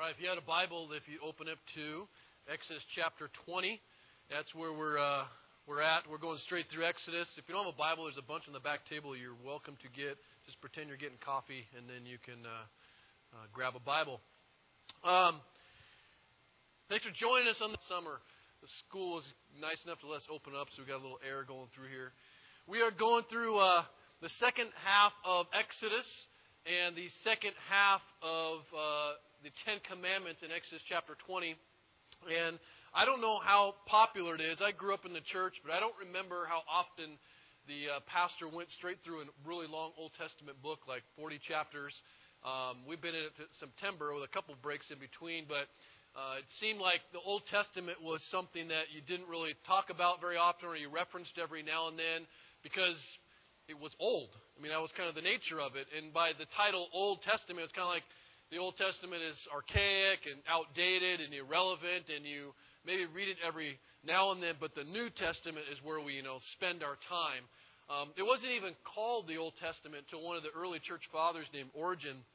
All right, if you had a Bible, if you open up to Exodus chapter 20, that's where we're uh, we're at. We're going straight through Exodus. If you don't have a Bible, there's a bunch on the back table you're welcome to get. Just pretend you're getting coffee, and then you can uh, uh, grab a Bible. Um, thanks for joining us on the summer. The school is nice enough to let us open up, so we've got a little air going through here. We are going through uh, the second half of Exodus and the second half of uh, the Ten Commandments in Exodus chapter 20. And I don't know how popular it is. I grew up in the church, but I don't remember how often the uh, pastor went straight through a really long Old Testament book, like 40 chapters. Um, we've been in it September with a couple breaks in between, but uh, it seemed like the Old Testament was something that you didn't really talk about very often or you referenced every now and then because it was old. I mean, that was kind of the nature of it. And by the title Old Testament, it's kind of like the Old Testament is archaic and outdated and irrelevant, and you maybe read it every now and then, but the New Testament is where we, you know, spend our time. Um, it wasn't even called the Old Testament until one of the early church fathers named Origen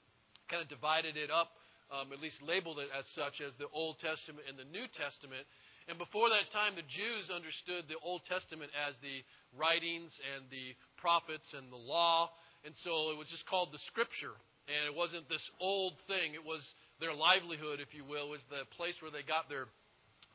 kind of divided it up, um, at least labeled it as such, as the Old Testament and the New Testament. And before that time, the Jews understood the Old Testament as the writings and the prophets and the law, and so it was just called the Scripture. And it wasn't this old thing. It was their livelihood, if you will, was the place where they got their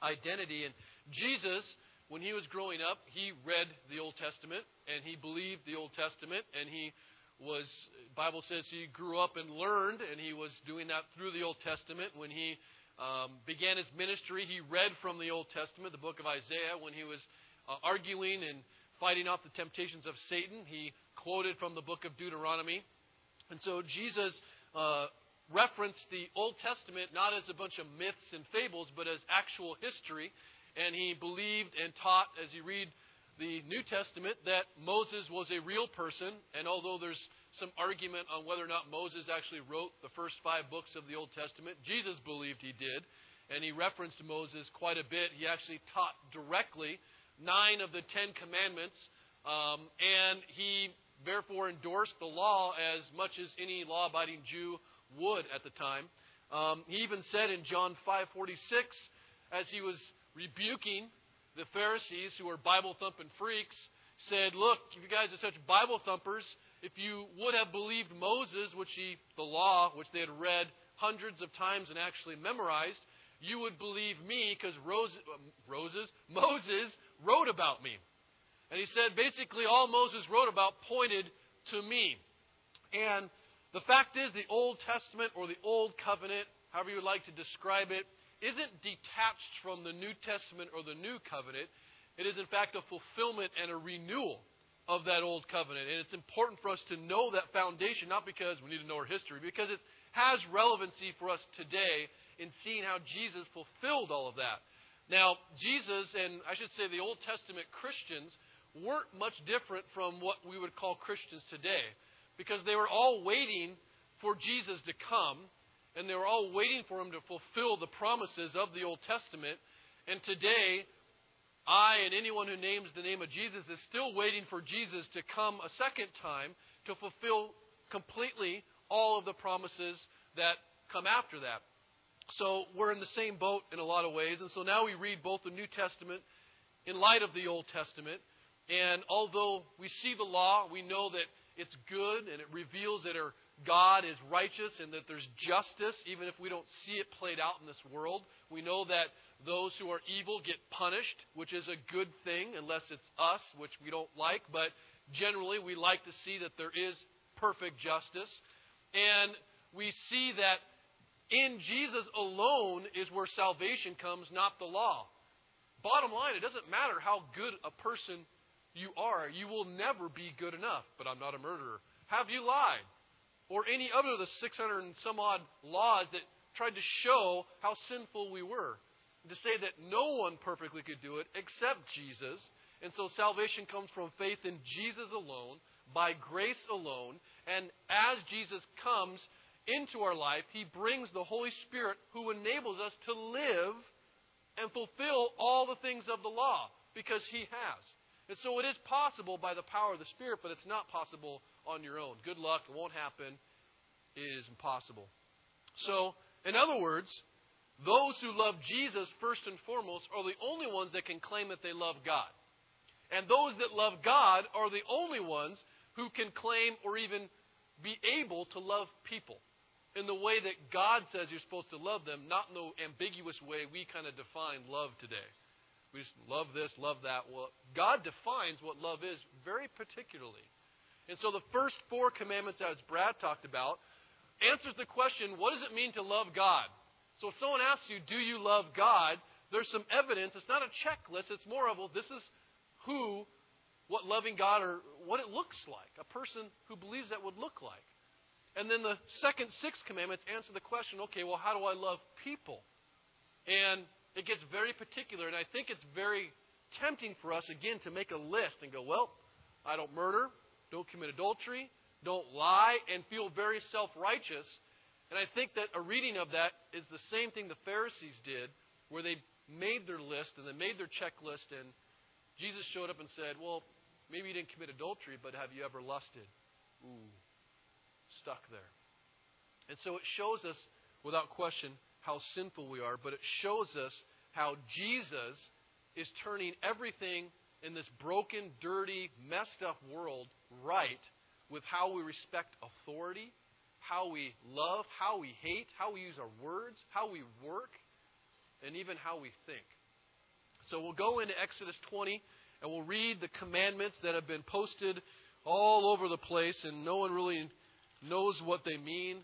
identity. And Jesus, when he was growing up, he read the Old Testament and he believed the Old Testament and he was Bible says he grew up and learned and he was doing that through the Old Testament when he um, began his ministry he read from the Old Testament the book of Isaiah when he was uh, arguing and fighting off the temptations of Satan he quoted from the book of Deuteronomy and so Jesus uh, referenced the Old Testament not as a bunch of myths and fables, but as actual history. And he believed and taught, as you read the New Testament, that Moses was a real person. And although there's some argument on whether or not Moses actually wrote the first five books of the Old Testament, Jesus believed he did. And he referenced Moses quite a bit. He actually taught directly nine of the Ten Commandments. Um, and he therefore endorsed the law as much as any law-abiding Jew would at the time. Um, he even said in John 5:46, as he was rebuking the Pharisees who were Bible thumping freaks, said, "Look, if you guys are such Bible thumpers, if you would have believed Moses, which he, the law, which they had read hundreds of times and actually memorized, you would believe me because Rose, um, Moses wrote about me." And he said basically all Moses wrote about pointed to me. And the fact is, the Old Testament or the Old Covenant, however you like to describe it, isn't detached from the New Testament or the New Covenant. It is, in fact, a fulfillment and a renewal of that Old Covenant. And it's important for us to know that foundation, not because we need to know our history, because it has relevancy for us today in seeing how Jesus fulfilled all of that. Now, Jesus, and I should say the Old Testament Christians, weren't much different from what we would call Christians today because they were all waiting for Jesus to come and they were all waiting for him to fulfill the promises of the Old Testament. And today, I and anyone who names the name of Jesus is still waiting for Jesus to come a second time to fulfill completely all of the promises that come after that. So we're in the same boat in a lot of ways. And so now we read both the New Testament in light of the Old Testament. And although we see the law, we know that it's good and it reveals that our God is righteous and that there's justice, even if we don't see it played out in this world. We know that those who are evil get punished, which is a good thing, unless it's us, which we don't like. But generally, we like to see that there is perfect justice. And we see that in Jesus alone is where salvation comes, not the law. Bottom line, it doesn't matter how good a person you are, you will never be good enough. But I'm not a murderer. Have you lied? Or any other of the 600 and some odd laws that tried to show how sinful we were. To say that no one perfectly could do it except Jesus. And so salvation comes from faith in Jesus alone, by grace alone. And as Jesus comes into our life, he brings the Holy Spirit who enables us to live and fulfill all the things of the law because he has. And so it is possible by the power of the Spirit, but it's not possible on your own. Good luck, it won't happen. It is impossible. So In other words, those who love Jesus first and foremost are the only ones that can claim that they love God. And those that love God are the only ones who can claim or even be able to love people in the way that God says you're supposed to love them, not in the ambiguous way we kind of define love today. We just love this, love that. Well, God defines what love is very particularly. And so the first four commandments, as Brad talked about, answers the question what does it mean to love God? So if someone asks you, do you love God? There's some evidence. It's not a checklist. It's more of, well, this is who, what loving God or what it looks like. A person who believes that would look like. And then the second six commandments answer the question okay, well, how do I love people? And it gets very particular, and I think it's very tempting for us, again, to make a list and go, well, I don't murder, don't commit adultery, don't lie, and feel very self righteous. And I think that a reading of that is the same thing the Pharisees did, where they made their list and they made their checklist, and Jesus showed up and said, Well, maybe you didn't commit adultery, but have you ever lusted? Ooh, stuck there. And so it shows us, without question, how sinful we are, but it shows us how Jesus is turning everything in this broken, dirty, messed up world right with how we respect authority, how we love, how we hate, how we use our words, how we work, and even how we think. So we'll go into Exodus 20 and we'll read the commandments that have been posted all over the place, and no one really knows what they mean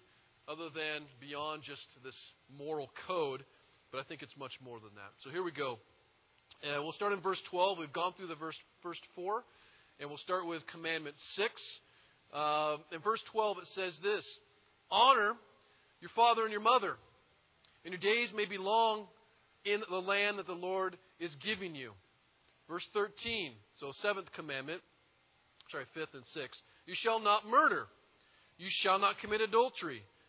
other than beyond just this moral code, but I think it's much more than that. So here we go. And we'll start in verse 12. We've gone through the verse, first four, and we'll start with commandment 6. Uh, in verse 12, it says this Honor your father and your mother, and your days may be long in the land that the Lord is giving you. Verse 13, so seventh commandment, sorry, fifth and sixth. You shall not murder. You shall not commit adultery.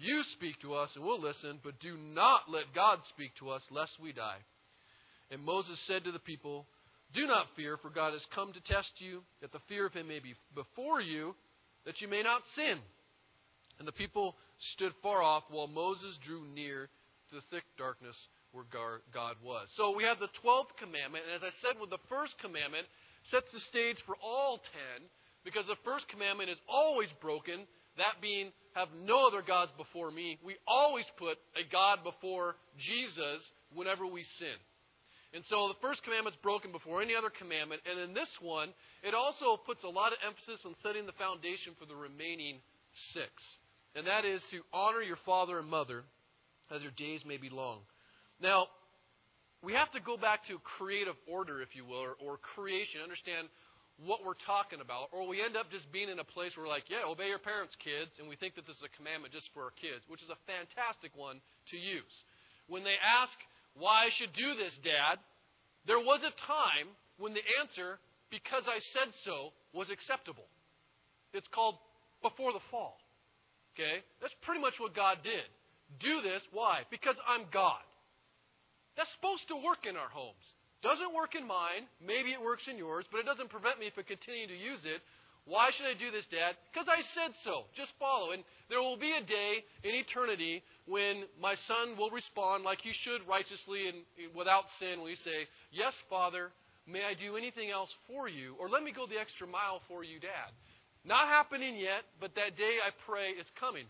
you speak to us, and we'll listen, but do not let God speak to us, lest we die. And Moses said to the people, Do not fear, for God has come to test you, that the fear of him may be before you, that you may not sin. And the people stood far off, while Moses drew near to the thick darkness where God was. So we have the 12th commandment, and as I said, with the first commandment, sets the stage for all ten, because the first commandment is always broken, that being have no other gods before me. We always put a God before Jesus whenever we sin. And so the first commandment's broken before any other commandment. And in this one, it also puts a lot of emphasis on setting the foundation for the remaining six. And that is to honor your father and mother as your days may be long. Now, we have to go back to creative order, if you will, or, or creation. Understand what we're talking about, or we end up just being in a place where we're like, yeah, obey your parents, kids, and we think that this is a commandment just for our kids, which is a fantastic one to use. When they ask, why I should do this, Dad, there was a time when the answer, because I said so, was acceptable. It's called before the fall. Okay? That's pretty much what God did. Do this, why? Because I'm God. That's supposed to work in our homes. Doesn't work in mine. Maybe it works in yours, but it doesn't prevent me from continuing to use it. Why should I do this, Dad? Because I said so. Just follow. And there will be a day in eternity when my son will respond like he should righteously and without sin when he say, Yes, Father, may I do anything else for you? Or let me go the extra mile for you, Dad. Not happening yet, but that day I pray is coming.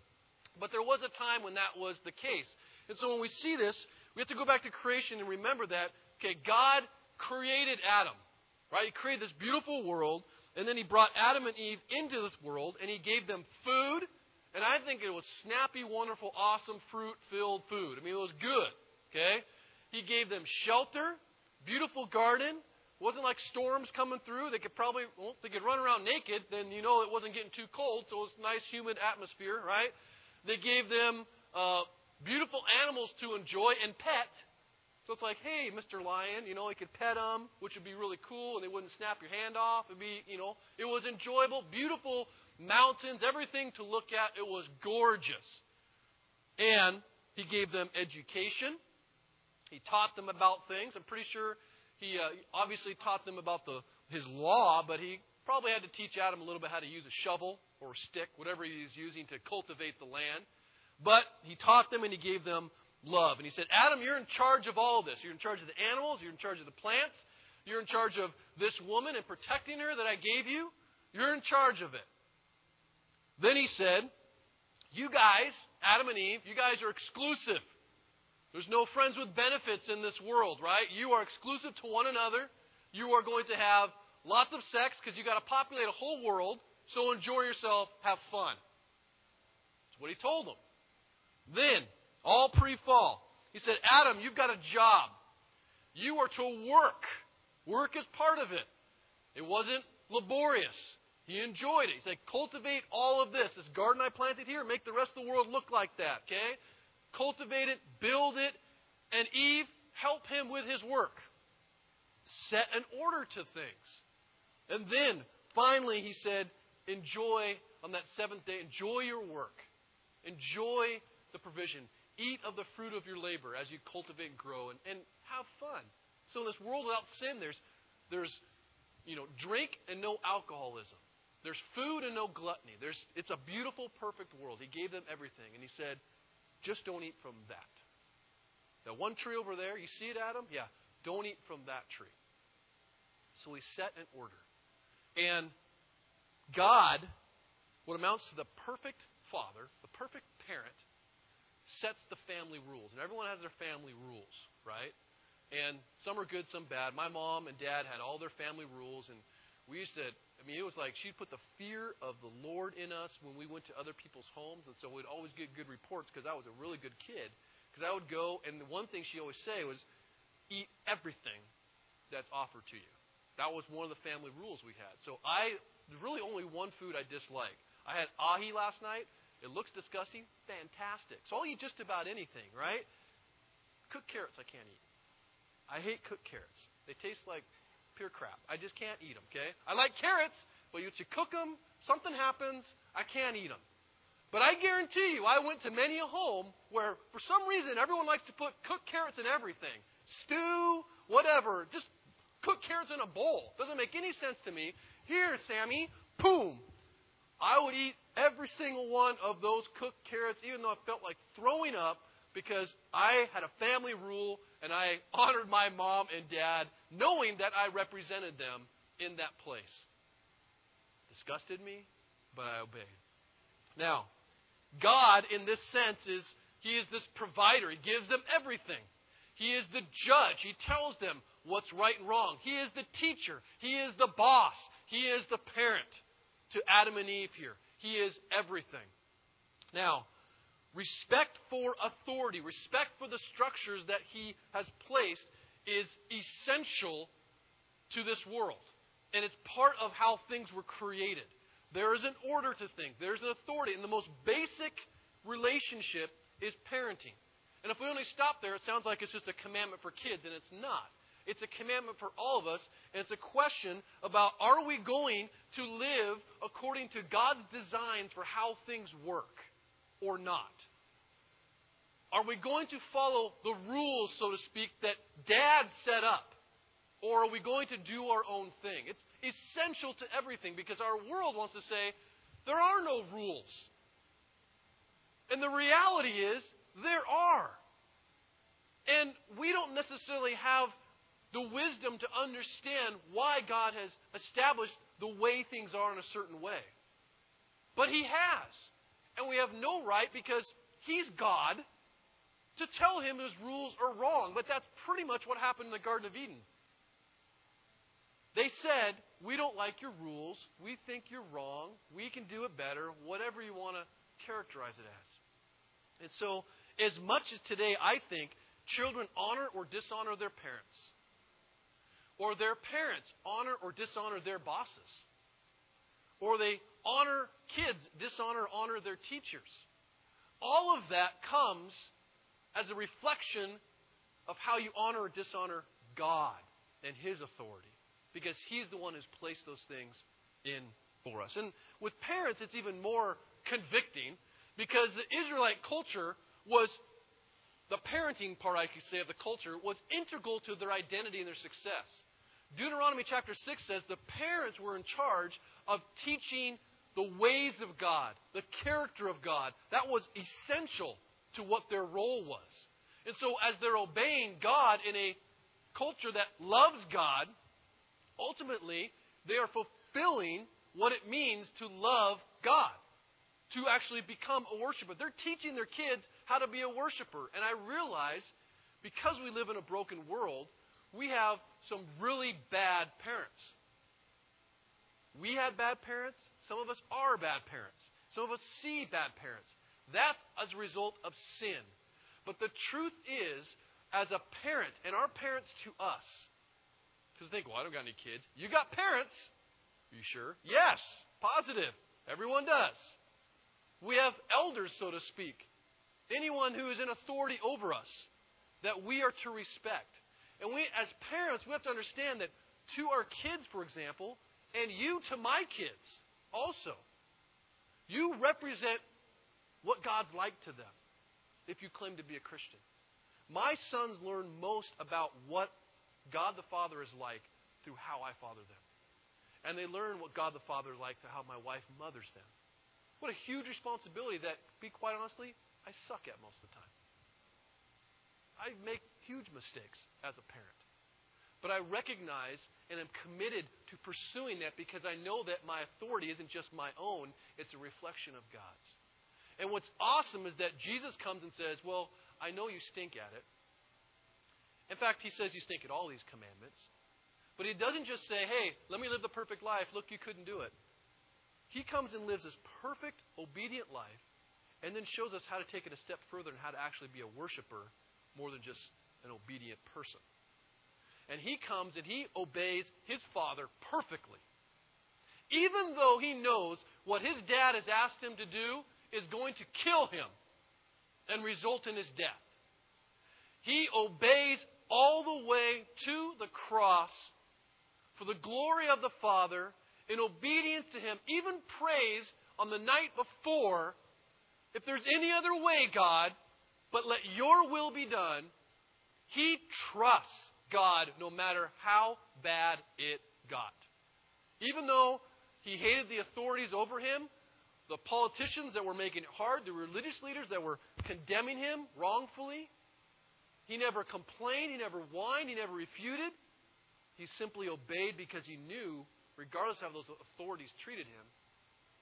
But there was a time when that was the case. And so when we see this, we have to go back to creation and remember that Okay, God created Adam, right? He created this beautiful world, and then He brought Adam and Eve into this world, and He gave them food, and I think it was snappy, wonderful, awesome, fruit filled food. I mean, it was good, okay? He gave them shelter, beautiful garden. Wasn't like storms coming through. They could probably, well, they could run around naked, then you know it wasn't getting too cold, so it was nice, humid atmosphere, right? They gave them uh, beautiful animals to enjoy and pet. So it's like, hey, Mr. Lion, you know, he could pet them, which would be really cool, and they wouldn't snap your hand off. It'd be, you know, it was enjoyable, beautiful mountains, everything to look at. It was gorgeous. And he gave them education. He taught them about things. I'm pretty sure he uh, obviously taught them about the his law, but he probably had to teach Adam a little bit how to use a shovel or a stick, whatever he was using to cultivate the land. But he taught them and he gave them love. And he said, Adam, you're in charge of all of this. You're in charge of the animals, you're in charge of the plants, you're in charge of this woman and protecting her that I gave you. You're in charge of it. Then he said, You guys, Adam and Eve, you guys are exclusive. There's no friends with benefits in this world, right? You are exclusive to one another. You are going to have lots of sex because you've got to populate a whole world. So enjoy yourself, have fun. That's what he told them. Then, all pre fall, he said, Adam, you've got a job. You are to work. Work is part of it. It wasn't laborious. He enjoyed it. He said, cultivate all of this. This garden I planted here, make the rest of the world look like that, okay? Cultivate it, build it, and Eve, help him with his work. Set an order to things. And then, finally, he said, enjoy on that seventh day, enjoy your work. Enjoy the provision. Eat of the fruit of your labor as you cultivate and grow and, and have fun. So in this world without sin, there's there's you know, drink and no alcoholism. There's food and no gluttony. There's, it's a beautiful, perfect world. He gave them everything. And he said, just don't eat from that. That one tree over there, you see it, Adam? Yeah. Don't eat from that tree. So he set an order. And God, what amounts to the perfect father, the perfect parent, sets the family rules. And everyone has their family rules, right? And some are good, some bad. My mom and dad had all their family rules, and we used to, I mean, it was like she'd put the fear of the Lord in us when we went to other people's homes. And so we'd always get good reports because I was a really good kid. Because I would go, and the one thing she always say was, eat everything that's offered to you. That was one of the family rules we had. So I, really only one food I dislike. I had ahi last night. It looks disgusting. Fantastic. So I'll eat just about anything, right? Cooked carrots I can't eat. I hate cooked carrots. They taste like pure crap. I just can't eat them, okay? I like carrots, but you, cook them, something happens, I can't eat them. But I guarantee you, I went to many a home where, for some reason, everyone likes to put cooked carrots in everything. Stew, whatever. Just cook carrots in a bowl. Doesn't make any sense to me. Here, Sammy, boom. I would eat every single one of those cooked carrots, even though I felt like throwing up because I had a family rule and I honored my mom and dad knowing that I represented them in that place. Disgusted me, but I obeyed. Now, God, in this sense, is He is this provider. He gives them everything. He is the judge. He tells them what's right and wrong. He is the teacher. He is the boss. He is the parent to Adam and Eve here. He is everything. Now, Respect for authority, respect for the structures that he has placed is essential to this world. And it's part of how things were created. There is an order to things, there's an authority. And the most basic relationship is parenting. And if we only stop there, it sounds like it's just a commandment for kids, and it's not. It's a commandment for all of us, and it's a question about are we going to live according to God's designs for how things work? or not? Are we going to follow the rules, so to speak, that dad set up? Or are we going to do our own thing? It's essential to everything because our world wants to say there are no rules. And the reality is there are. And we don't necessarily have the wisdom to understand why God has established the way things are in a certain way. But He has. And we have no right because He's God to tell Him His rules are wrong. But that's pretty much what happened in the Garden of Eden. They said, We don't like your rules. We think you're wrong. We can do it better, whatever you want to characterize it as. And so, as much as today I think children honor or dishonor their parents, or their parents honor or dishonor their bosses, or they honor kids, dishonor, honor their teachers. All of that comes as a reflection of how you honor or dishonor God and His authority. Because He's the one who's placed those things in for us. And with parents, it's even more convicting because the Israelite culture was, the parenting part, I could say, of the culture was integral to their identity and their success. Deuteronomy chapter 6 says the parents were in charge of teaching the ways of God, the character of God. That was essential to what their role was. And so, as they're obeying God in a culture that loves God, ultimately, they are fulfilling what it means to love God, to actually become a worshiper. They're teaching their kids how to be a worshiper. And I realize, because we live in a broken world, we have some really bad parents. We had bad parents. Some of us are bad parents. Some of us see bad parents. That's as a result of sin. But the truth is, as a parent, and our parents to us, because think, well, I don't got any kids. You got parents. Are you sure? Yes, positive. Everyone does. We have elders, so to speak. Anyone who is in authority over us that we are to respect. And we, as parents, we have to understand that to our kids, for example, and you to my kids also, you represent what God's like to them if you claim to be a Christian. My sons learn most about what God the Father is like through how I father them. And they learn what God the Father is like through how my wife mothers them. What a huge responsibility that, be quite honestly, I suck at most of the time. I make huge mistakes as a parent. But I recognize and am committed to pursuing that because I know that my authority isn't just my own, it's a reflection of God's. And what's awesome is that Jesus comes and says, Well, I know you stink at it. In fact, he says you stink at all these commandments. But he doesn't just say, Hey, let me live the perfect life. Look, you couldn't do it. He comes and lives this perfect, obedient life and then shows us how to take it a step further and how to actually be a worshiper more than just an obedient person. And he comes and he obeys his father perfectly. Even though he knows what his dad has asked him to do is going to kill him and result in his death. He obeys all the way to the cross for the glory of the Father in obedience to him, even prays on the night before, if there's any other way, God, but let your will be done. He trusts God no matter how bad it got. Even though he hated the authorities over him, the politicians that were making it hard, the religious leaders that were condemning him wrongfully. He never complained, he never whined, he never refuted. He simply obeyed because he knew, regardless of how those authorities treated him,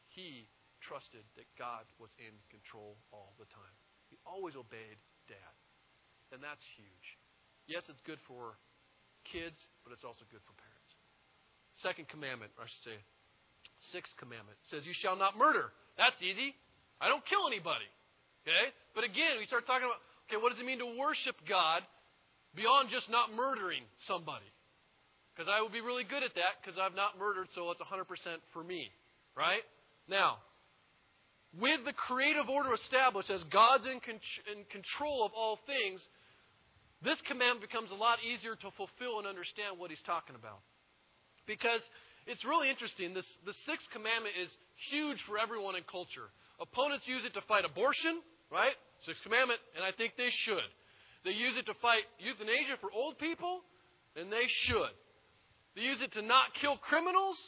he trusted that God was in control all the time. He always obeyed dad. And that's huge. Yes, it's good for kids, but it's also good for parents. Second commandment, I should say, Sixth commandment says, You shall not murder. That's easy. I don't kill anybody. Okay? But again, we start talking about, okay, what does it mean to worship God beyond just not murdering somebody? Because I would be really good at that because I've not murdered, so it's 100% for me. Right? Now, with the creative order established as God's in, con- in control of all things, this commandment becomes a lot easier to fulfill and understand what he's talking about. Because it's really interesting. This, the sixth commandment is huge for everyone in culture. Opponents use it to fight abortion, right? Sixth commandment, and I think they should. They use it to fight euthanasia for old people, and they should. They use it to not kill criminals.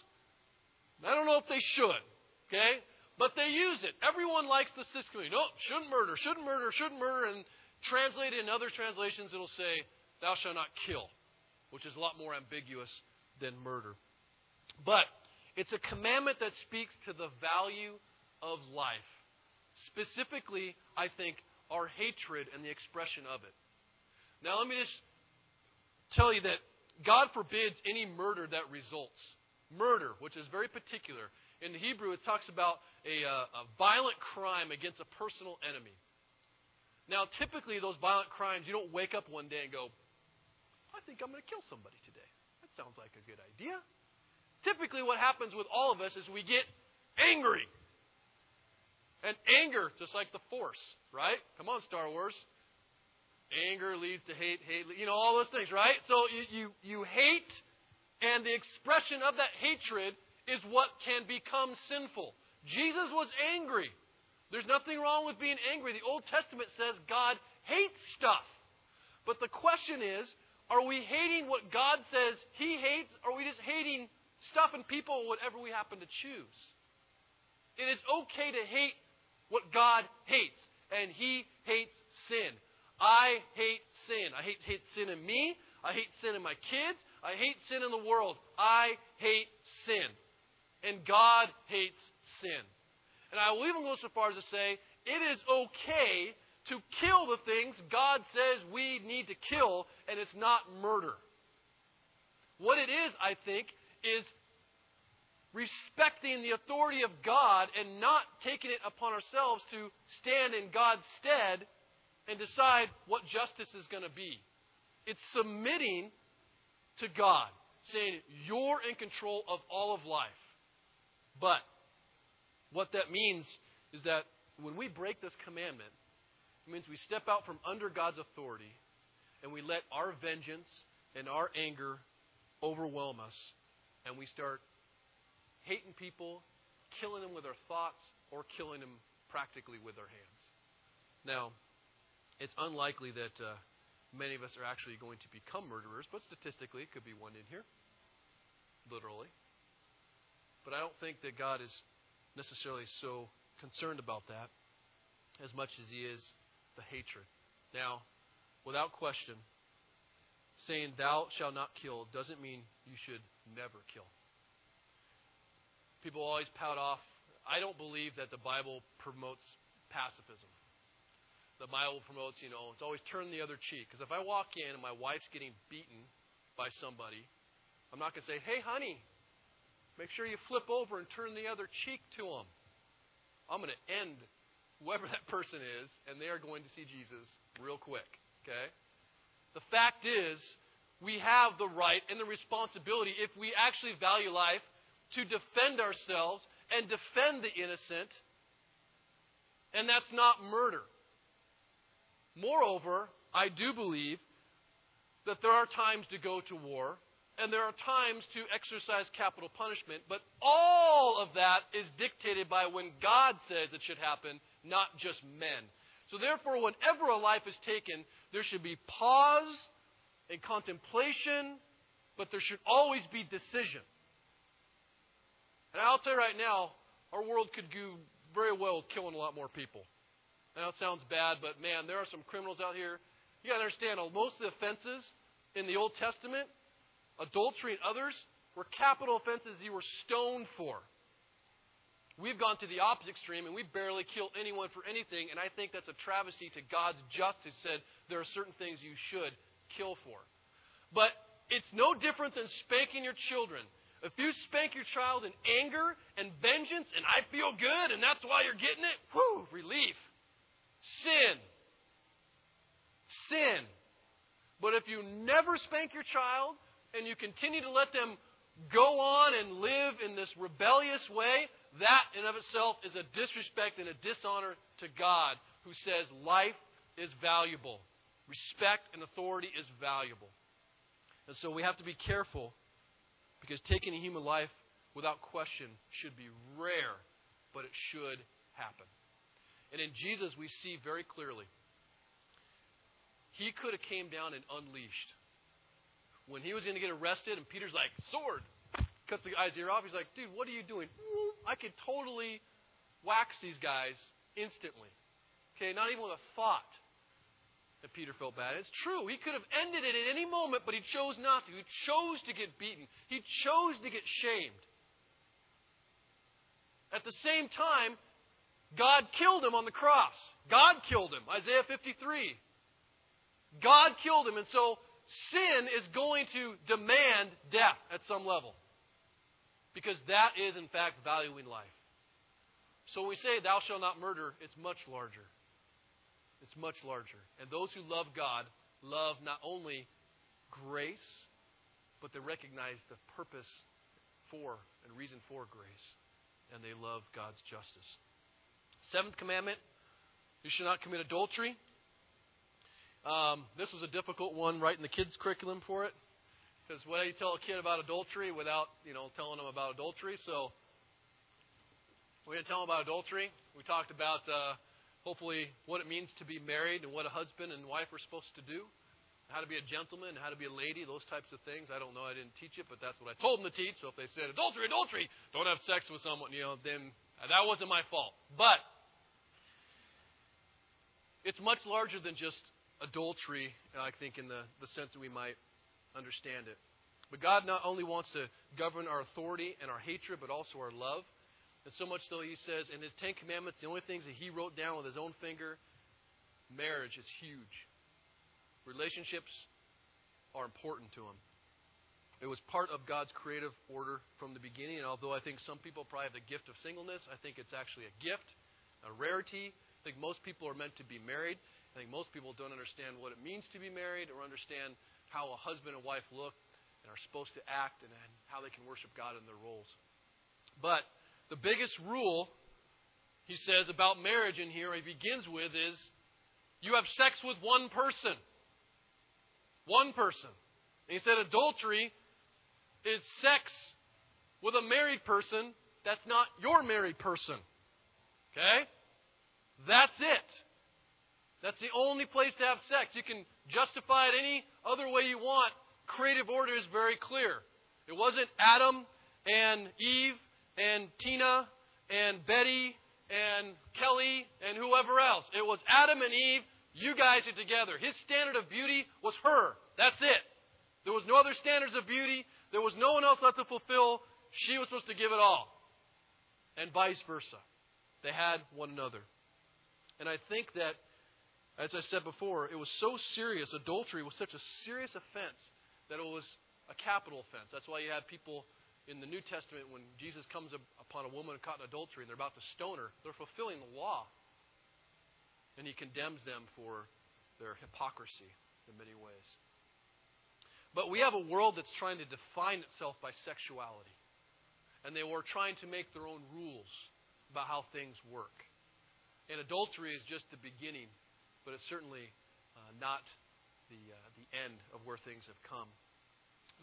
I don't know if they should, okay? But they use it. Everyone likes the sixth commandment. No, shouldn't murder, shouldn't murder, shouldn't murder. And translated in other translations, it'll say, thou shalt not kill, which is a lot more ambiguous than murder. But it's a commandment that speaks to the value of life. Specifically, I think, our hatred and the expression of it. Now, let me just tell you that God forbids any murder that results. Murder, which is very particular. In Hebrew, it talks about a, uh, a violent crime against a personal enemy. Now, typically, those violent crimes, you don't wake up one day and go, I think I'm going to kill somebody today. That sounds like a good idea typically what happens with all of us is we get angry. And anger, just like the force, right? Come on, Star Wars. Anger leads to hate, hate, you know, all those things, right? So you, you, you hate, and the expression of that hatred is what can become sinful. Jesus was angry. There's nothing wrong with being angry. The Old Testament says God hates stuff. But the question is, are we hating what God says He hates, or are we just hating stuff and people, whatever we happen to choose? It is okay to hate what God hates, and He hates sin. I hate sin. I hate, hate sin in me. I hate sin in my kids. I hate sin in the world. I hate sin. And God hates sin. And I will even go so far as to say it is okay to kill the things God says we need to kill, and it's not murder. What it is, I think, is respecting the authority of God and not taking it upon ourselves to stand in God's stead and decide what justice is going to be. It's submitting to God, saying, You're in control of all of life. But what that means is that when we break this commandment, it means we step out from under God's authority and we let our vengeance and our anger overwhelm us and we start hating people, killing them with our thoughts, or killing them practically with our hands. Now, it's unlikely that uh, many of us are actually going to become murderers, but statistically, it could be one in here, literally. But I don't think that God is necessarily so concerned about that as much as He is the hatred. Now, without question, saying thou shalt not kill doesn't mean you should never kill. People always pout off. I don't believe that the Bible promotes pacifism the Bible promotes, you know, it's always turn the other cheek. Because if I walk in and my wife's getting beaten by somebody, I'm not going to say, hey, honey, make sure you flip over and turn the other cheek to them. I'm going to end whoever that person is, and they are going to see Jesus real quick. Okay? The fact is, we have the right and the responsibility, if we actually value life, to defend ourselves and defend the innocent. And that's not murder. Moreover, I do believe that there are times to go to war and there are times to exercise capital punishment, but all of that is dictated by when God says it should happen, not just men. So, therefore, whenever a life is taken, there should be pause and contemplation, but there should always be decision. And I'll tell you right now, our world could do very well with killing a lot more people. I know it sounds bad, but man, there are some criminals out here. You got to understand, most of the offenses in the Old Testament, adultery and others, were capital offenses you were stoned for. We've gone to the opposite extreme, and we barely kill anyone for anything, and I think that's a travesty to God's justice. Said there are certain things you should kill for, but it's no different than spanking your children. If you spank your child in anger and vengeance, and I feel good, and that's why you're getting it, whoo, relief. Sin. Sin. But if you never spank your child and you continue to let them go on and live in this rebellious way, that in of itself is a disrespect and a dishonor to God who says life is valuable. Respect and authority is valuable. And so we have to be careful because taking a human life without question should be rare, but it should happen. And in Jesus, we see very clearly. He could have came down and unleashed. When he was going to get arrested, and Peter's like, sword, cuts the guy's ear off. He's like, dude, what are you doing? I could totally wax these guys instantly. Okay, not even with a thought that Peter felt bad. It's true. He could have ended it at any moment, but he chose not to. He chose to get beaten. He chose to get shamed. At the same time, God killed him on the cross. God killed him. Isaiah 53. God killed him. And so sin is going to demand death at some level. Because that is, in fact, valuing life. So when we say, Thou shalt not murder, it's much larger. It's much larger. And those who love God love not only grace, but they recognize the purpose for and reason for grace. And they love God's justice. Seventh commandment you shall not commit adultery. Um, this was a difficult one, writing the kids' curriculum for it. Because what do you tell a kid about adultery without, you know, telling them about adultery? So we didn't tell them about adultery. We talked about uh, hopefully what it means to be married and what a husband and wife are supposed to do, how to be a gentleman, how to be a lady, those types of things. I don't know. I didn't teach it, but that's what I told them to teach. So if they said adultery, adultery, don't have sex with someone, you know, then that wasn't my fault. But it's much larger than just adultery, I think, in the, the sense that we might understand it. But God not only wants to govern our authority and our hatred, but also our love. And so much so, He says in His Ten Commandments, the only things that He wrote down with His own finger, marriage is huge. Relationships are important to Him. It was part of God's creative order from the beginning. And although I think some people probably have the gift of singleness, I think it's actually a gift, a rarity. I think most people are meant to be married. I think most people don't understand what it means to be married or understand how a husband and wife look and are supposed to act and how they can worship God in their roles. But the biggest rule he says about marriage in here, he begins with, is you have sex with one person. One person. And he said adultery is sex with a married person that's not your married person. Okay? That's it. That's the only place to have sex. You can justify it any other way you want. Creative order is very clear. It wasn't Adam and Eve and Tina and Betty and Kelly and whoever else. It was Adam and Eve. You guys are together. His standard of beauty was her. That's it. There was no other standards of beauty. There was no one else left to fulfill. She was supposed to give it all. And vice versa. They had one another. And I think that as I said before, it was so serious. Adultery was such a serious offense that it was a capital offense. That's why you have people in the New Testament when Jesus comes upon a woman caught in adultery and they're about to stone her, they're fulfilling the law. And he condemns them for their hypocrisy in many ways. But we have a world that's trying to define itself by sexuality. And they were trying to make their own rules about how things work. And adultery is just the beginning but it's certainly uh, not the, uh, the end of where things have come.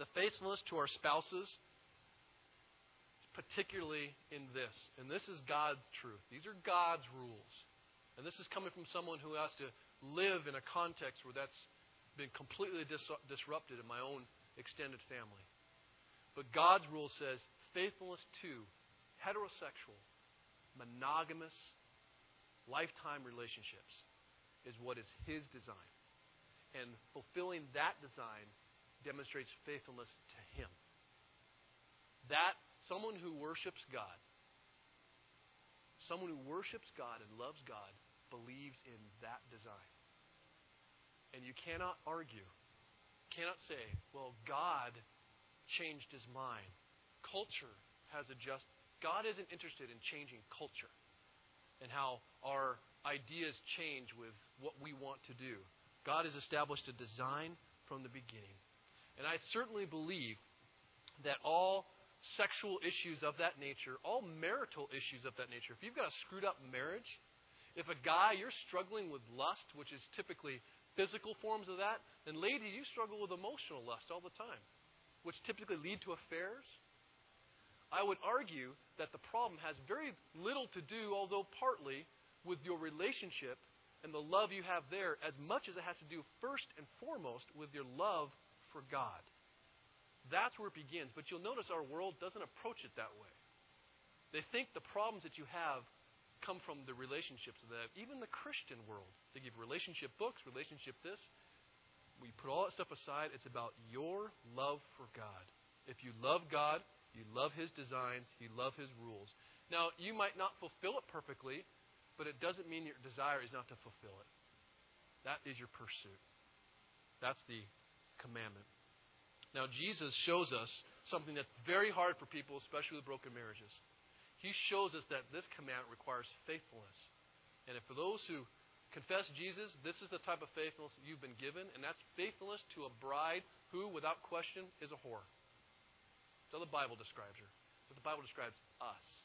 The faithfulness to our spouses, particularly in this, and this is God's truth. These are God's rules. And this is coming from someone who has to live in a context where that's been completely dis- disrupted in my own extended family. But God's rule says faithfulness to heterosexual, monogamous, lifetime relationships is what is His design. And fulfilling that design demonstrates faithfulness to Him. That, someone who worships God, someone who worships God and loves God, believes in that design. And you cannot argue, cannot say, well, God changed his mind. Culture has adjusted. God isn't interested in changing culture and how our ideas change with what we want to do. God has established a design from the beginning. And I certainly believe that all sexual issues of that nature, all marital issues of that nature, if you've got a screwed up marriage, if a guy, you're struggling with lust, which is typically physical forms of that, then ladies, you struggle with emotional lust all the time, which typically lead to affairs. I would argue that the problem has very little to do, although partly, with your relationship and the love you have there as much as it has to do first and foremost with your love for God. That's where it begins. But you'll notice our world doesn't approach it that way. They think the problems that you have come from the relationships that have. even the Christian world. They give relationship books, relationship this. We put all that stuff aside. It's about your love for God. If you love God, you love His designs, you love His rules. Now, you might not fulfill it perfectly, but it doesn't mean your desire is not to fulfill it. That is your pursuit. That's the commandment. Now, Jesus shows us something that's very hard for people, especially with broken marriages. He shows us that this commandment requires faithfulness. And if for those who confess Jesus, this is the type of faithfulness you've been given, and that's faithfulness to a bride who, without question, is a whore. How the Bible describes her. But the Bible describes us.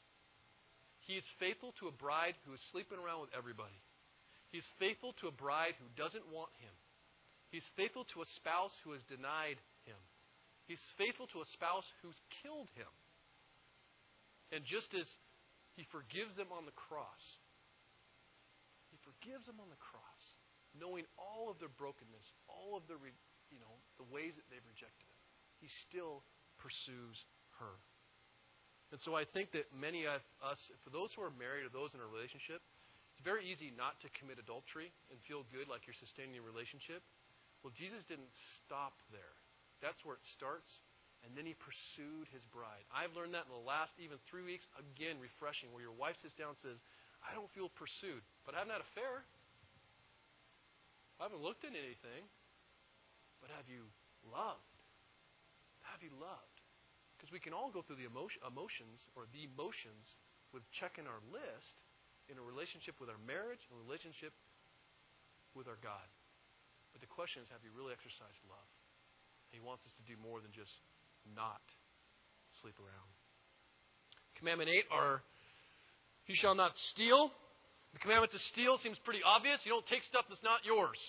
He is faithful to a bride who is sleeping around with everybody. He's faithful to a bride who doesn't want him. He's faithful to a spouse who has denied him. He's faithful to a spouse who's killed him. And just as he forgives them on the cross, he forgives them on the cross, knowing all of their brokenness, all of the, you know, the ways that they've rejected him. He still pursues her. And so I think that many of us, for those who are married or those in a relationship, it's very easy not to commit adultery and feel good like you're sustaining a relationship. Well, Jesus didn't stop there. That's where it starts. And then he pursued his bride. I've learned that in the last even three weeks. Again, refreshing, where your wife sits down and says, I don't feel pursued, but I haven't had an affair. I haven't looked at anything. But have you loved? Have you loved? Because we can all go through the emotion, emotions or the emotions with checking our list in a relationship with our marriage, a relationship with our God. But the question is, have you really exercised love? He wants us to do more than just not sleep around. Commandment 8 are, you shall not steal. The commandment to steal seems pretty obvious. You don't take stuff that's not yours.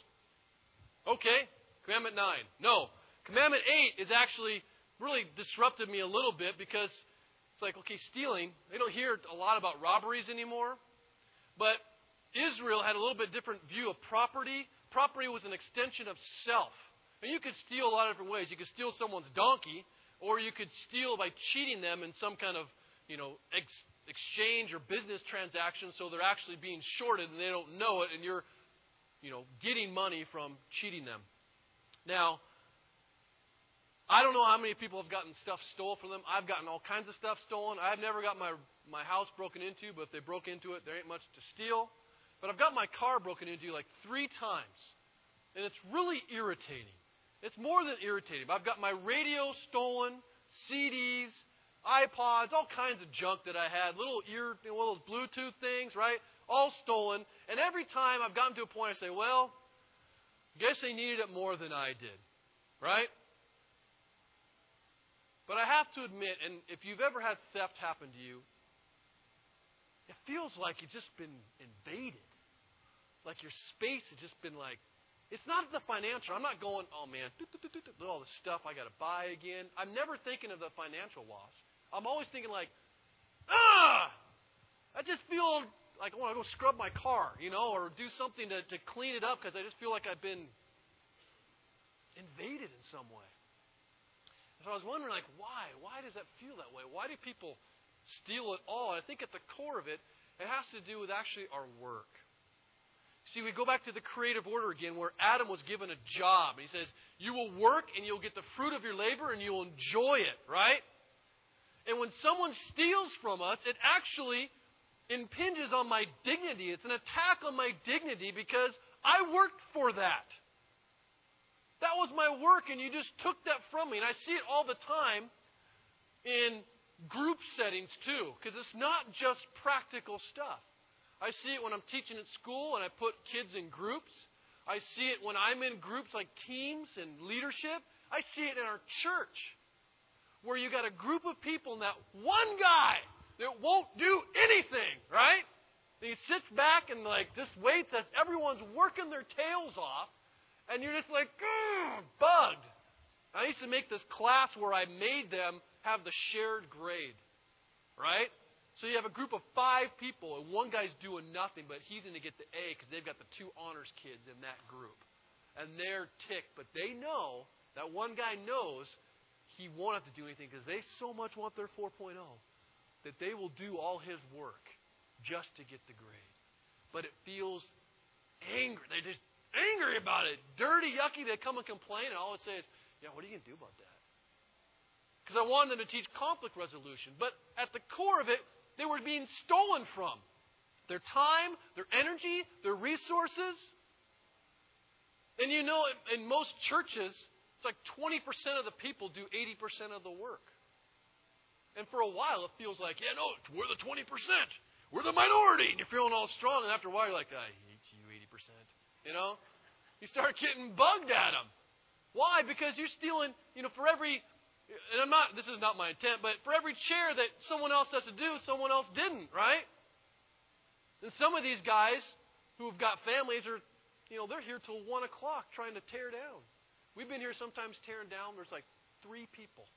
Okay. Commandment 9. No. Commandment 8 is actually really disrupted me a little bit because it's like, okay, stealing. They don't hear a lot about robberies anymore. But Israel had a little bit different view of property. Property was an extension of self. And you could steal a lot of different ways. You could steal someone's donkey, or you could steal by cheating them in some kind of, you know, ex- exchange or business transaction so they're actually being shorted and they don't know it and you're, you know, getting money from cheating them. Now, I don't know how many people have gotten stuff stolen from them. I've gotten all kinds of stuff stolen. I've never got my my house broken into, but if they broke into it, there ain't much to steal. But I've got my car broken into like three times. And it's really irritating. It's more than irritating. I've got my radio stolen, CDs, iPods, all kinds of junk that I had, little ear, one of those Bluetooth things, right? All stolen. And every time I've gotten to a point, I say, well, guess they needed it more than I did, right? But I have to admit, and if you've ever had theft happen to you, it feels like you've just been invaded. Like your space has just been like, it's not the financial. I'm not going, oh man, all the stuff I got to buy again. I'm never thinking of the financial loss. I'm always thinking like, ah, I just feel like I want to go scrub my car, you know, or do something to, to clean it up because I just feel like I've been invaded in some way. So I was wondering, like, why? Why does that feel that way? Why do people steal it all. I think at the core of it, it has to do with actually our work. See, we go back to the creative order again where Adam was given a job. He says, You will work and you'll get the fruit of your labor and you'll enjoy it, right? And when someone steals from us, it actually impinges on my dignity. It's an attack on my dignity because I worked for that. That was my work, and you just took that from me. And I see it all the time in group settings too, because it's not just practical stuff. I see it when I'm teaching at school and I put kids in groups. I see it when I'm in groups like teams and leadership. I see it in our church where you got a group of people and that one guy that won't do anything, right? And he sits back and like just waits as everyone's working their tails off, and you're just like, ah, bugged. I used to make this class where I made them have the shared grade, right? So you have a group of five people, and one guy's doing nothing, but he's going to get the A because they've got the two honors kids in that group. And they're ticked, but they know, that one guy knows he won't have to do anything because they so much want their 4.0 that they will do all his work just to get the grade. But it feels angry. They're just angry about it. Dirty, yucky. They come and complain, and all it says, yeah, what are you going to do about that? because I wanted them to teach conflict resolution. But at the core of it, they were being stolen from their time, their energy, their resources. And you know, in most churches, it's like 20% of the people do 80% of the work. And for a while, it feels like, yeah, no, we're the 20%. We're the minority. And you're feeling all strong. And after a while, you're like, I you know? You start getting bugged at them. Why? Because you're stealing, you know, for every and I'm not, this is not my intent, but for every chair that someone else has to do, someone else didn't, right? And some of these guys who have got families are you know, they're here till 1 o'clock trying to tear down. We've been here sometimes tearing down. There's like three people.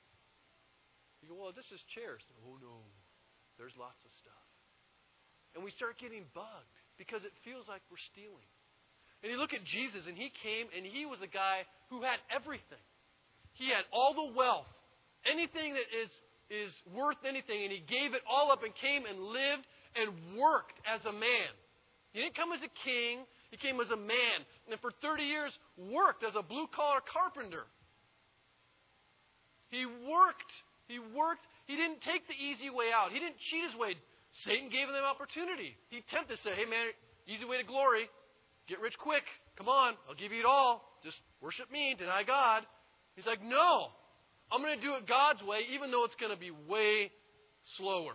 You go, well, this is chairs. Oh, no. There's lots of stuff. And we start getting bugged because it feels like we're stealing. And you look at Jesus, and he came, and he was a guy who had everything. He had all the wealth, anything that is, is worth anything, and he gave it all up and came and lived and worked as a man. He didn't come as a king, he came as a man. And for 30 years, worked as a blue collar carpenter. He worked. He worked. He didn't take the easy way out. He didn't cheat his way. Satan gave him the opportunity. He tempted say, hey, man, easy way to glory. Get rich quick. Come on. I'll give you it all. Just worship me. Deny God. He's like, no. I'm going to do it God's way, even though it's going to be way slower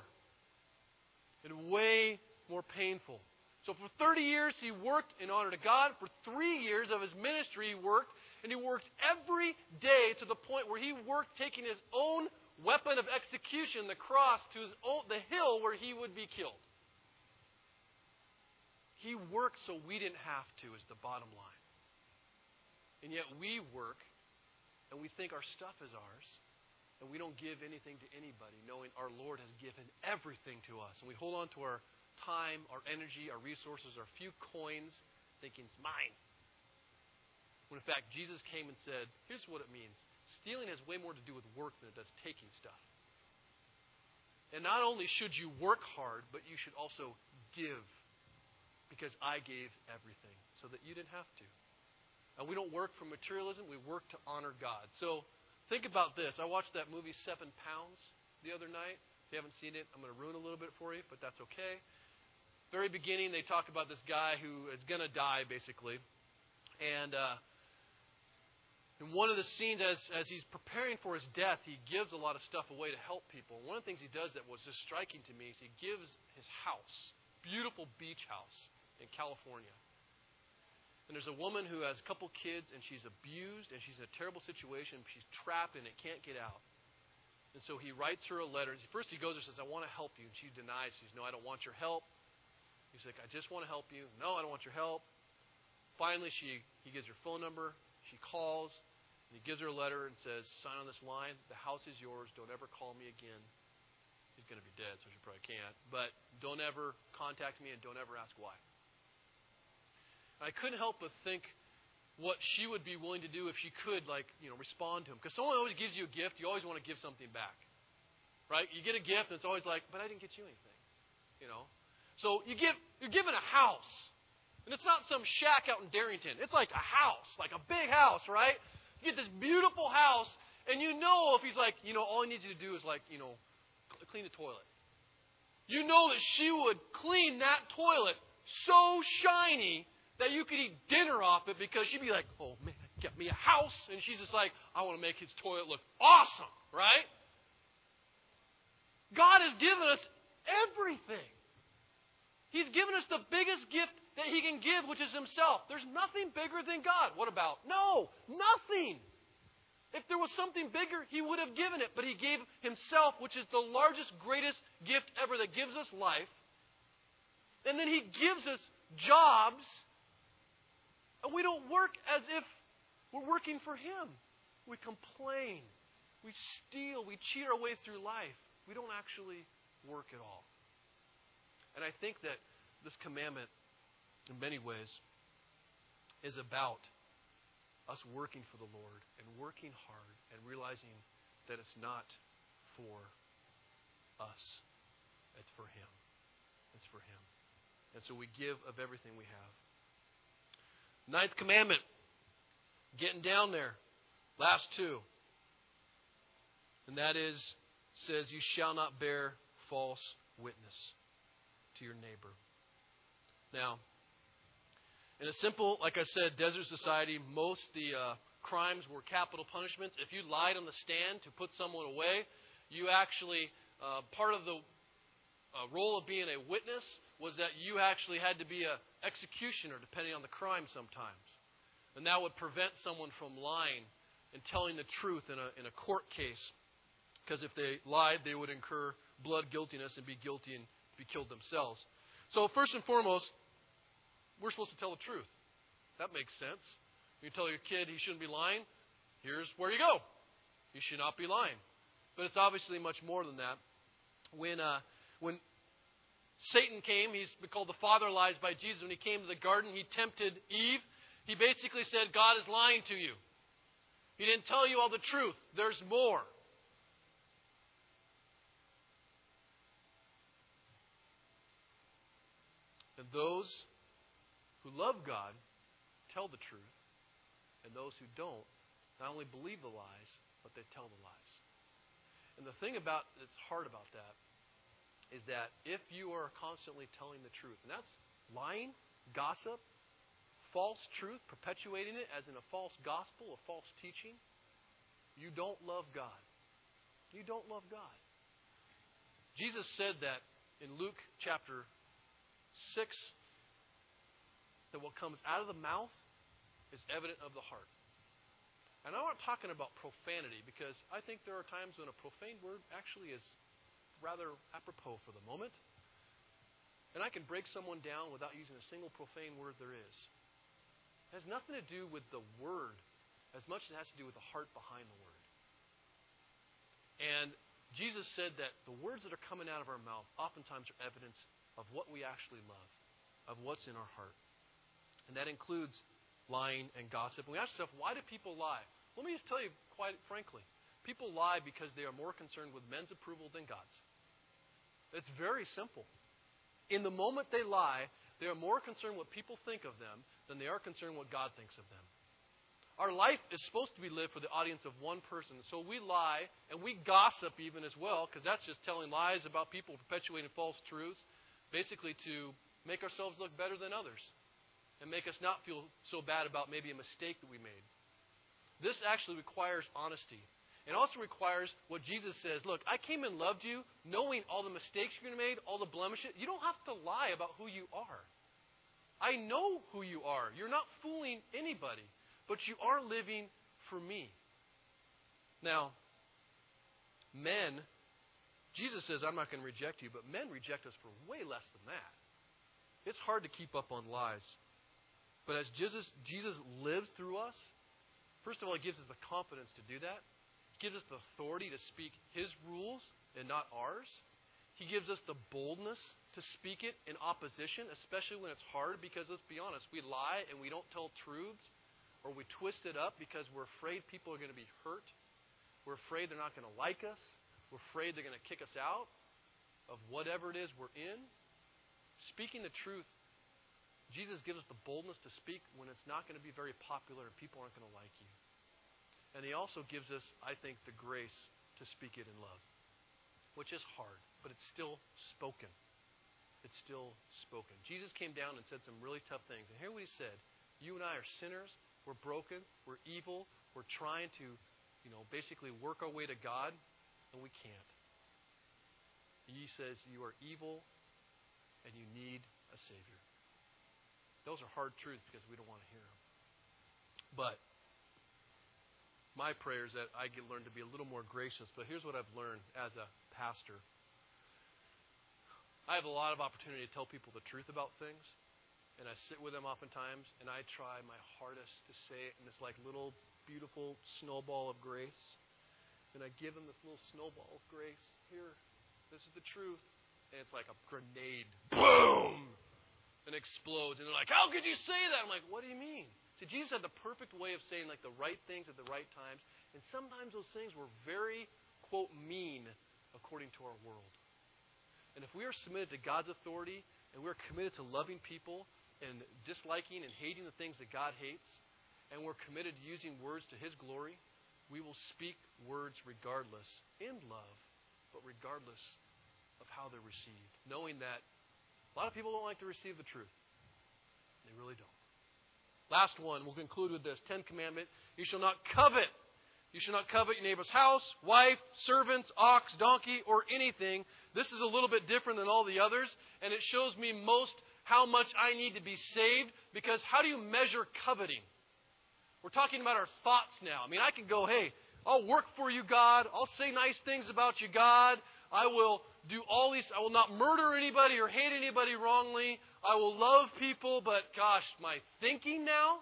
and way more painful. So for 30 years, he worked in honor to God. For three years of his ministry, he worked, and he worked every day to the point where he worked taking his own weapon of execution, the cross, to his own, the hill where he would be killed. He worked so we didn't have to, is the bottom line. And yet we work, and we think our stuff is ours, and we don't give anything to anybody, knowing our Lord has given everything to us. And we hold on to our time, our energy, our resources, our few coins, thinking it's mine. When in fact, Jesus came and said, here's what it means stealing has way more to do with work than it does taking stuff. And not only should you work hard, but you should also give because I gave everything so that you didn't have to. And we don't work for materialism, we work to honor God. So think about this. I watched that movie Seven Pounds the other night. If you haven't seen it, I'm going to ruin a little bit for you, but that's okay. Very beginning, they talk about this guy who is going to die, basically. And uh, in one of the scenes, as, as he's preparing for his death, he gives a lot of stuff away to help people. One of the things he does that was just striking to me is he gives his house, beautiful beach house in California. And there's a woman who has a couple kids, and she's abused, and she's in a terrible situation. She's trapped, and it can't get out. And so he writes her a letter. First, he goes and says, I want to help you. And she denies. She says, No, I don't want your help. He's like, I just want to help you. No, I don't want your help. Finally, she, he gives her phone number. She calls. And he gives her a letter and says, Sign on this line. The house is yours. Don't ever call me again. He's going to be dead, so she probably can't. But don't ever contact me and don't ever ask why. I couldn't help but think what she would be willing to do if she could, like, you know, respond to him. Because someone always gives you a gift, you always want to give something back. Right? You get a gift, and it's always like, but I didn't get you anything. You know? So you give, you're given a house. And it's not some shack out in Darrington. It's like a house, like a big house, right? You get this beautiful house, and you know if he's like, you know, all he needs you to do is like, you know, clean the toilet. You know that she would clean that toilet so shiny that you could eat dinner off it because she'd be like, oh man, get me a house. And she's just like, I want to make his toilet look awesome, right? God has given us everything. He's given us the biggest gift that He can give, which is Himself. There's nothing bigger than God. What about? No, nothing. If there was something bigger, He would have given it. But He gave Himself, which is the largest, greatest gift ever that gives us life. And then He gives us jobs and we don't work as if we're working for Him. We complain. We steal. We cheat our way through life. We don't actually work at all. And I think that this commandment, in many ways, is about us working for the Lord and working hard and realizing that it's not for us, it's for Him. It's for Him. And so we give of everything we have. Ninth commandment, getting down there. Last two. And that is, says, You shall not bear false witness to your neighbor. Now, in a simple, like I said, desert society, most the uh, crimes were capital punishments. If you lied on the stand to put someone away, you actually, uh, part of the uh, role of being a witness was that you actually had to be an executioner, depending on the crime sometimes. And that would prevent someone from lying and telling the truth in a, in a court case. Because if they lied, they would incur blood guiltiness and be guilty and be killed themselves. So, first and foremost, we're supposed to tell the truth. That makes sense. You tell your kid he shouldn't be lying, here's where you go. You should not be lying. But it's obviously much more than that. When, uh, when Satan came, he's called the father lies by Jesus. When he came to the garden, he tempted Eve. He basically said, God is lying to you. He didn't tell you all the truth. There's more. And those who love God tell the truth, and those who don't not only believe the lies, but they tell the lies. And the thing about that's hard about that is that if you are constantly telling the truth, and that's lying, gossip, false truth, perpetuating it as in a false gospel, a false teaching, you don't love God. You don't love God. Jesus said that in Luke chapter 6 that what comes out of the mouth is evident of the heart. And I'm not talking about profanity because I think there are times when a profane word actually is rather apropos for the moment. And I can break someone down without using a single profane word there is. It has nothing to do with the word as much as it has to do with the heart behind the word. And Jesus said that the words that are coming out of our mouth oftentimes are evidence of what we actually love, of what's in our heart. And that includes lying and gossip. And we ask ourselves, why do people lie? Let me just tell you quite frankly. People lie because they are more concerned with men's approval than God's. It's very simple. In the moment they lie, they are more concerned what people think of them than they are concerned what God thinks of them. Our life is supposed to be lived for the audience of one person. So we lie and we gossip even as well, because that's just telling lies about people, perpetuating false truths, basically to make ourselves look better than others and make us not feel so bad about maybe a mistake that we made. This actually requires honesty. It also requires what Jesus says Look, I came and loved you knowing all the mistakes you're going to make, all the blemishes. You don't have to lie about who you are. I know who you are. You're not fooling anybody, but you are living for me. Now, men, Jesus says, I'm not going to reject you, but men reject us for way less than that. It's hard to keep up on lies. But as Jesus, Jesus lives through us, first of all, he gives us the confidence to do that gives us the authority to speak His rules and not ours. He gives us the boldness to speak it in opposition, especially when it's hard, because let's be honest, we lie and we don't tell truths, or we twist it up because we're afraid people are going to be hurt. We're afraid they're not going to like us. We're afraid they're going to kick us out of whatever it is we're in. Speaking the truth, Jesus gives us the boldness to speak when it's not going to be very popular and people aren't going to like you. And he also gives us, I think, the grace to speak it in love, which is hard, but it's still spoken. It's still spoken. Jesus came down and said some really tough things. And here what he said You and I are sinners. We're broken. We're evil. We're trying to, you know, basically work our way to God, and we can't. He says, You are evil and you need a Savior. Those are hard truths because we don't want to hear them. But my prayer is that I get learn to be a little more gracious. But here's what I've learned as a pastor. I have a lot of opportunity to tell people the truth about things, and I sit with them oftentimes, and I try my hardest to say it in this like little beautiful snowball of grace. And I give them this little snowball of grace. Here, this is the truth. And it's like a grenade. Boom! And explodes. And they're like, How could you say that? I'm like, What do you mean? See, Jesus had the perfect way of saying like the right things at the right times, and sometimes those things were very, quote, mean according to our world. And if we are submitted to God's authority and we're committed to loving people and disliking and hating the things that God hates, and we're committed to using words to His glory, we will speak words regardless in love, but regardless of how they're received, knowing that a lot of people don't like to receive the truth. They really don't. Last one, we'll conclude with this Ten Commandment. You shall not covet. You shall not covet your neighbor's house, wife, servants, ox, donkey, or anything. This is a little bit different than all the others, and it shows me most how much I need to be saved because how do you measure coveting? We're talking about our thoughts now. I mean, I can go, hey, I'll work for you, God. I'll say nice things about you, God. I will do all these. I will not murder anybody or hate anybody wrongly. I will love people, but gosh, my thinking now?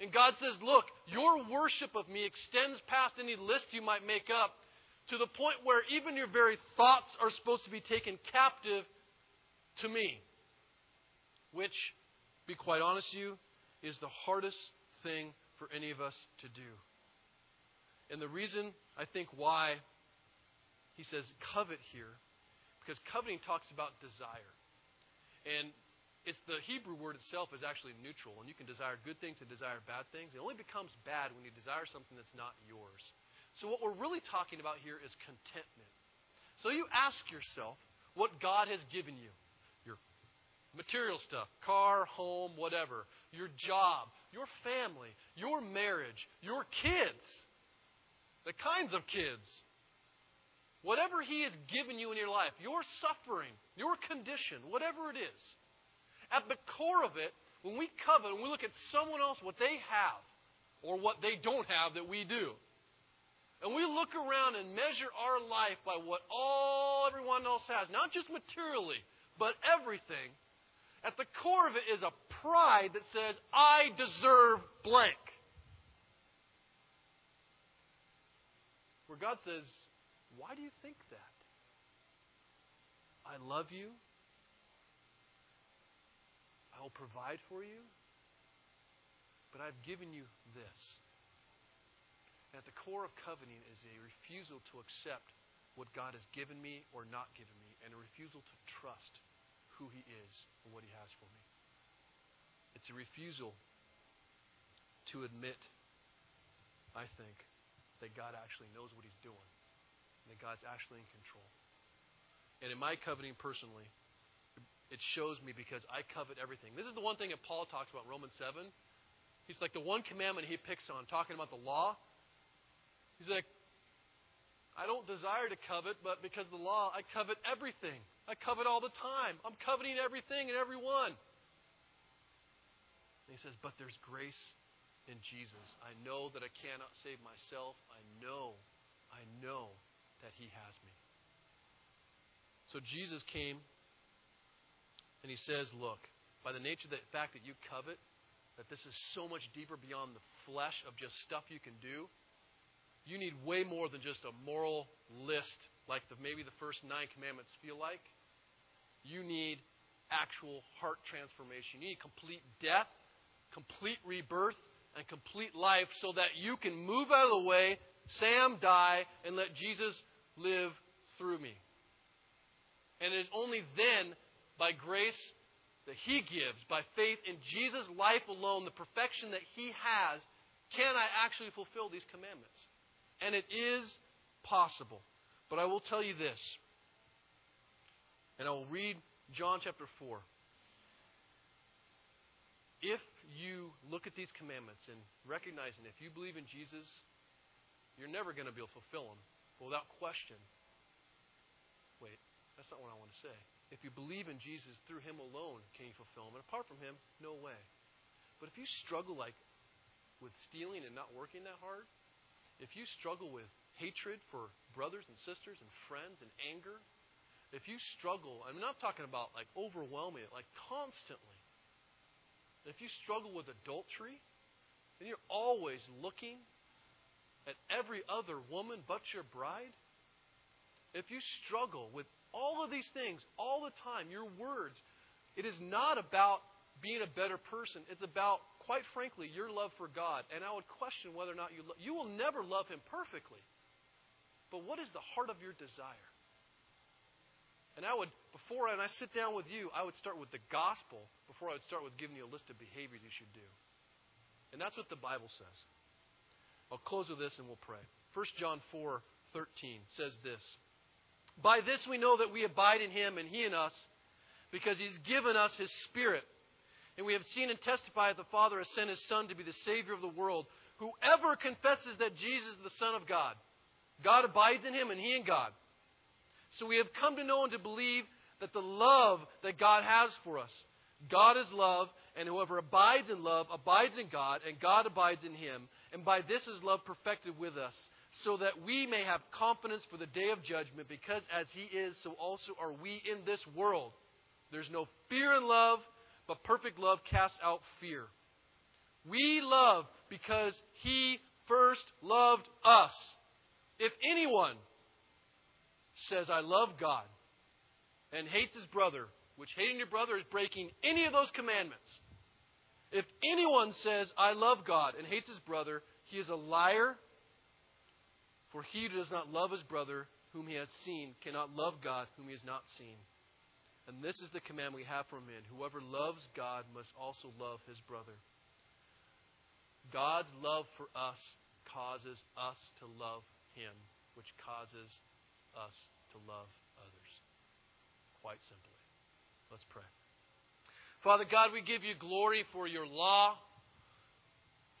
And God says, Look, your worship of me extends past any list you might make up to the point where even your very thoughts are supposed to be taken captive to me. Which, be quite honest you, is the hardest thing for any of us to do. And the reason I think why he says covet here, because coveting talks about desire. And it's the Hebrew word itself is actually neutral, and you can desire good things and desire bad things. It only becomes bad when you desire something that's not yours. So what we're really talking about here is contentment. So you ask yourself what God has given you. Your material stuff, car, home, whatever, your job, your family, your marriage, your kids, the kinds of kids. Whatever He has given you in your life, your suffering, your condition, whatever it is, at the core of it, when we covet, and we look at someone else, what they have, or what they don't have that we do, and we look around and measure our life by what all everyone else has, not just materially, but everything, at the core of it is a pride that says, I deserve blank. Where God says, Why do you think that? I love you. I will provide for you. But I've given you this. And at the core of coveting is a refusal to accept what God has given me or not given me, and a refusal to trust who He is and what He has for me. It's a refusal to admit, I think, that God actually knows what He's doing, and that God's actually in control. And in my coveting personally, it shows me because I covet everything. This is the one thing that Paul talks about in Romans 7. He's like the one commandment he picks on, talking about the law. He's like, I don't desire to covet, but because of the law, I covet everything. I covet all the time. I'm coveting everything and everyone. And he says, But there's grace in Jesus. I know that I cannot save myself. I know, I know that he has me. So Jesus came and he says, Look, by the nature of the fact that you covet, that this is so much deeper beyond the flesh of just stuff you can do, you need way more than just a moral list like the, maybe the first nine commandments feel like. You need actual heart transformation. You need complete death, complete rebirth, and complete life so that you can move out of the way, Sam die, and let Jesus live through me. And it is only then by grace that He gives, by faith in Jesus' life alone, the perfection that He has, can I actually fulfill these commandments? And it is possible. But I will tell you this, and I will read John chapter 4. If you look at these commandments and recognizing if you believe in Jesus, you're never going to be able to fulfill them. But without question, wait, that's not what I want to say. If you believe in Jesus, through Him alone can you fulfill them. And apart from Him, no way. But if you struggle like with stealing and not working that hard, if you struggle with hatred for brothers and sisters and friends and anger, if you struggle, I'm not talking about like overwhelming it, like constantly. If you struggle with adultery, then you're always looking at every other woman but your bride. If you struggle with all of these things, all the time, your words. It is not about being a better person. It's about, quite frankly, your love for God. And I would question whether or not you lo- you will never love Him perfectly. But what is the heart of your desire? And I would, before and I sit down with you, I would start with the gospel before I would start with giving you a list of behaviors you should do. And that's what the Bible says. I'll close with this and we'll pray. 1 John 4 13 says this. By this we know that we abide in him and he in us, because he's given us his Spirit. And we have seen and testified that the Father has sent his Son to be the Savior of the world. Whoever confesses that Jesus is the Son of God, God abides in him and he in God. So we have come to know and to believe that the love that God has for us, God is love, and whoever abides in love abides in God, and God abides in him. And by this is love perfected with us so that we may have confidence for the day of judgment, because as he is, so also are we in this world. There's no fear in love, but perfect love casts out fear. We love because He first loved us. If anyone says, I love God, and hates his brother, which hating your brother is breaking any of those commandments, if anyone says, I love God, and hates his brother, he is a liar. For he who does not love his brother whom he has seen cannot love God whom he has not seen. And this is the command we have from him whoever loves God must also love his brother. God's love for us causes us to love him, which causes us to love others. Quite simply. Let's pray. Father God, we give you glory for your law.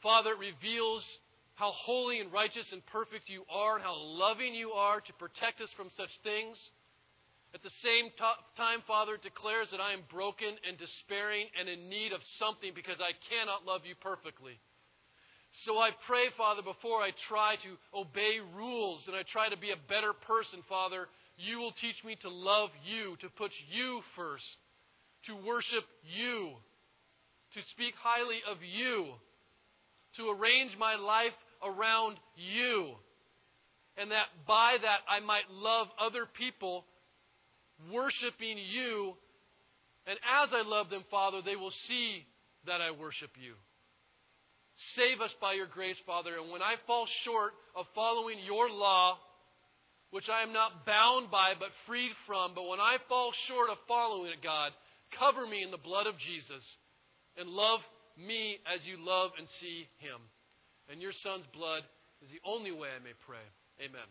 Father, it reveals how holy and righteous and perfect you are and how loving you are to protect us from such things. At the same time, Father, declares that I am broken and despairing and in need of something because I cannot love you perfectly. So I pray, Father, before I try to obey rules and I try to be a better person, Father, you will teach me to love you, to put you first, to worship you, to speak highly of you, to arrange my life around you, and that by that I might love other people, worshiping you. And as I love them, Father, they will see that I worship you. Save us by your grace, Father. And when I fall short of following your law, which I am not bound by but freed from, but when I fall short of following it, God, cover me in the blood of Jesus and love me as you love and see him. And your Son's blood is the only way I may pray. Amen.